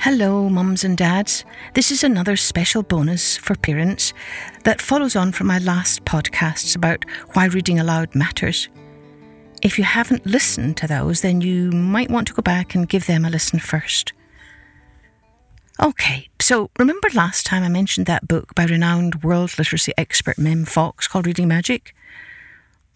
Hello, mums and dads. This is another special bonus for parents that follows on from my last podcasts about why reading aloud matters. If you haven't listened to those, then you might want to go back and give them a listen first. Okay, so remember last time I mentioned that book by renowned world literacy expert Mem Fox called Reading Magic?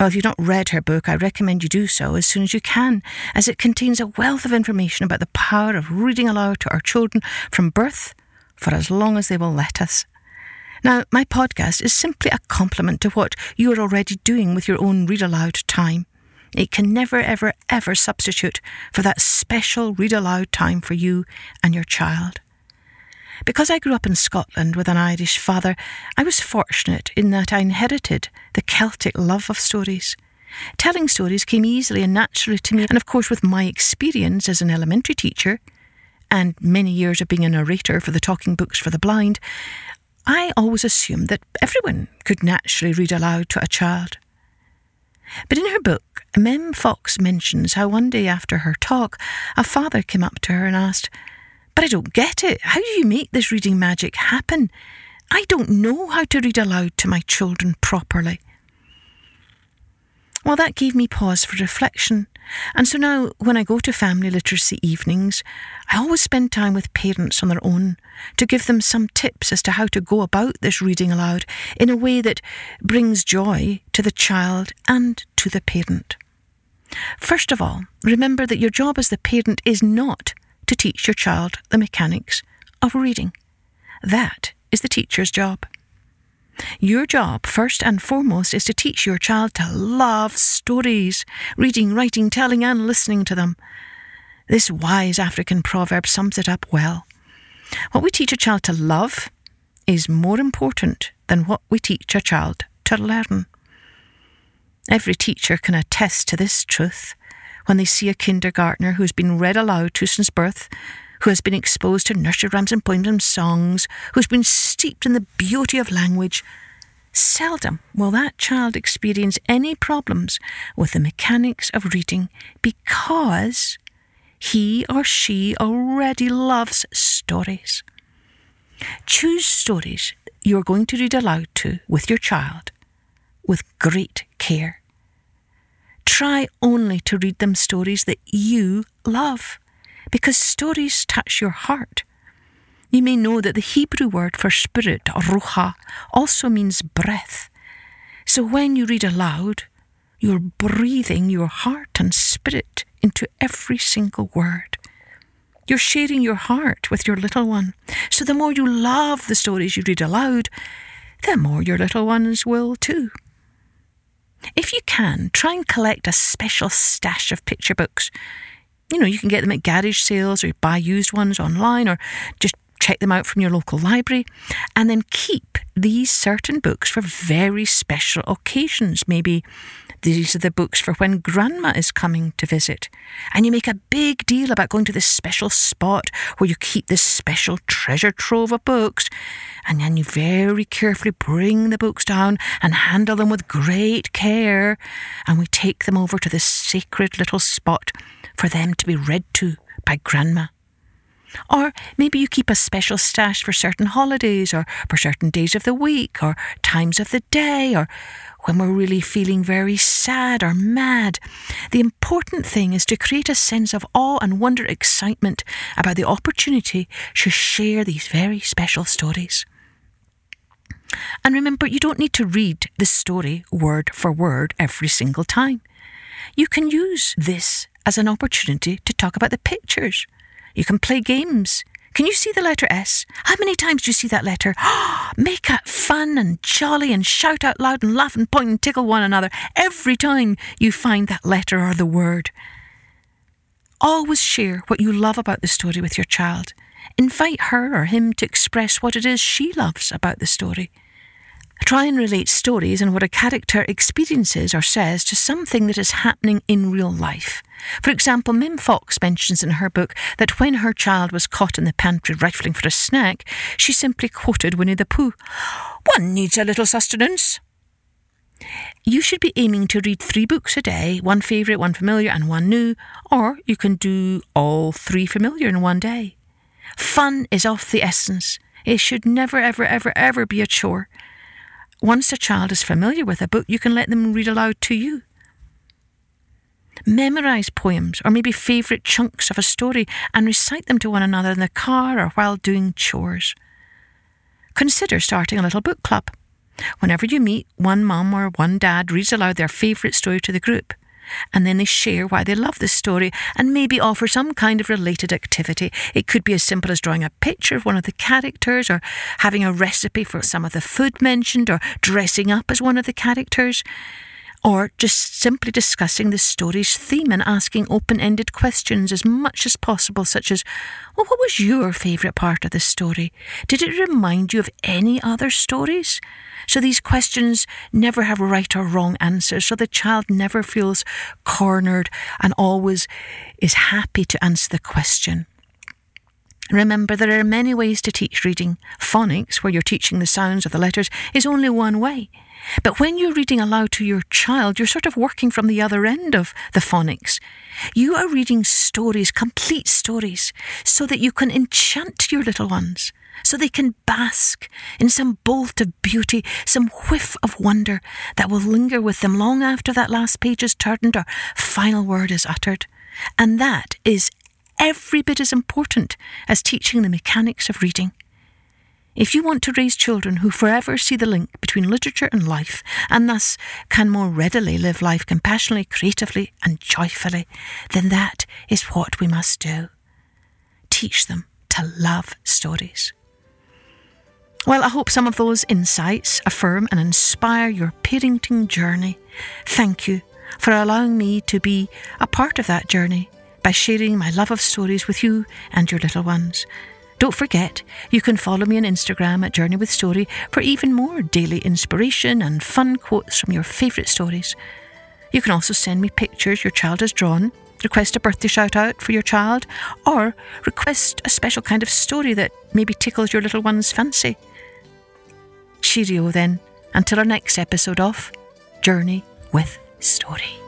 Well, if you've not read her book, I recommend you do so as soon as you can, as it contains a wealth of information about the power of reading aloud to our children from birth for as long as they will let us. Now, my podcast is simply a complement to what you are already doing with your own read aloud time. It can never, ever, ever substitute for that special read aloud time for you and your child. Because I grew up in Scotland with an Irish father, I was fortunate in that I inherited the Celtic love of stories. Telling stories came easily and naturally to me, and of course, with my experience as an elementary teacher and many years of being a narrator for the talking books for the blind, I always assumed that everyone could naturally read aloud to a child. But in her book, Mem Fox mentions how one day after her talk, a father came up to her and asked, but I don't get it. How do you make this reading magic happen? I don't know how to read aloud to my children properly. Well, that gave me pause for reflection. And so now, when I go to family literacy evenings, I always spend time with parents on their own to give them some tips as to how to go about this reading aloud in a way that brings joy to the child and to the parent. First of all, remember that your job as the parent is not to teach your child the mechanics of reading. That is the teacher's job. Your job, first and foremost, is to teach your child to love stories, reading, writing, telling, and listening to them. This wise African proverb sums it up well. What we teach a child to love is more important than what we teach a child to learn. Every teacher can attest to this truth when they see a kindergartner who's been read aloud to since birth, who has been exposed to nursery rhymes and poems and songs, who's been steeped in the beauty of language, seldom will that child experience any problems with the mechanics of reading because he or she already loves stories. Choose stories you're going to read aloud to with your child with great care. Try only to read them stories that you love, because stories touch your heart. You may know that the Hebrew word for spirit, ruach, also means breath. So when you read aloud, you're breathing your heart and spirit into every single word. You're sharing your heart with your little one. So the more you love the stories you read aloud, the more your little ones will too. If you can, try and collect a special stash of picture books. You know, you can get them at garage sales or buy used ones online or just check them out from your local library, and then keep these certain books for very special occasions. Maybe these are the books for when grandma is coming to visit. And you make a big deal about going to this special spot where you keep this special treasure trove of books. And then you very carefully bring the books down and handle them with great care. And we take them over to this sacred little spot for them to be read to by grandma. Or maybe you keep a special stash for certain holidays or for certain days of the week or times of the day or when we're really feeling very sad or mad. The important thing is to create a sense of awe and wonder excitement about the opportunity to share these very special stories. And remember, you don't need to read the story word for word every single time. You can use this as an opportunity to talk about the pictures you can play games. Can you see the letter S? How many times do you see that letter? Make it fun and jolly and shout out loud and laugh and point and tickle one another every time you find that letter or the word. Always share what you love about the story with your child. Invite her or him to express what it is she loves about the story. Try and relate stories and what a character experiences or says to something that is happening in real life. For example, Mem Fox mentions in her book that when her child was caught in the pantry rifling for a snack, she simply quoted Winnie the Pooh One needs a little sustenance. You should be aiming to read three books a day one favourite, one familiar, and one new, or you can do all three familiar in one day. Fun is of the essence. It should never, ever, ever, ever be a chore. Once a child is familiar with a book, you can let them read aloud to you. Memorise poems or maybe favourite chunks of a story and recite them to one another in the car or while doing chores. Consider starting a little book club. Whenever you meet, one mum or one dad reads aloud their favourite story to the group and then they share why they love the story and maybe offer some kind of related activity. It could be as simple as drawing a picture of one of the characters or having a recipe for some of the food mentioned or dressing up as one of the characters or just simply discussing the story's theme and asking open ended questions as much as possible, such as, Well, what was your favourite part of the story? Did it remind you of any other stories? So these questions never have right or wrong answers, so the child never feels cornered and always is happy to answer the question. Remember, there are many ways to teach reading. Phonics, where you're teaching the sounds of the letters, is only one way. But when you're reading aloud to your child, you're sort of working from the other end of the phonics. You are reading stories, complete stories, so that you can enchant your little ones, so they can bask in some bolt of beauty, some whiff of wonder that will linger with them long after that last page is turned or final word is uttered. And that is every bit as important as teaching the mechanics of reading. If you want to raise children who forever see the link between literature and life, and thus can more readily live life compassionately, creatively, and joyfully, then that is what we must do. Teach them to love stories. Well, I hope some of those insights affirm and inspire your parenting journey. Thank you for allowing me to be a part of that journey by sharing my love of stories with you and your little ones. Don't forget, you can follow me on Instagram at Journey with Story for even more daily inspiration and fun quotes from your favourite stories. You can also send me pictures your child has drawn, request a birthday shout out for your child, or request a special kind of story that maybe tickles your little one's fancy. Cheerio then, until our next episode of Journey with Story.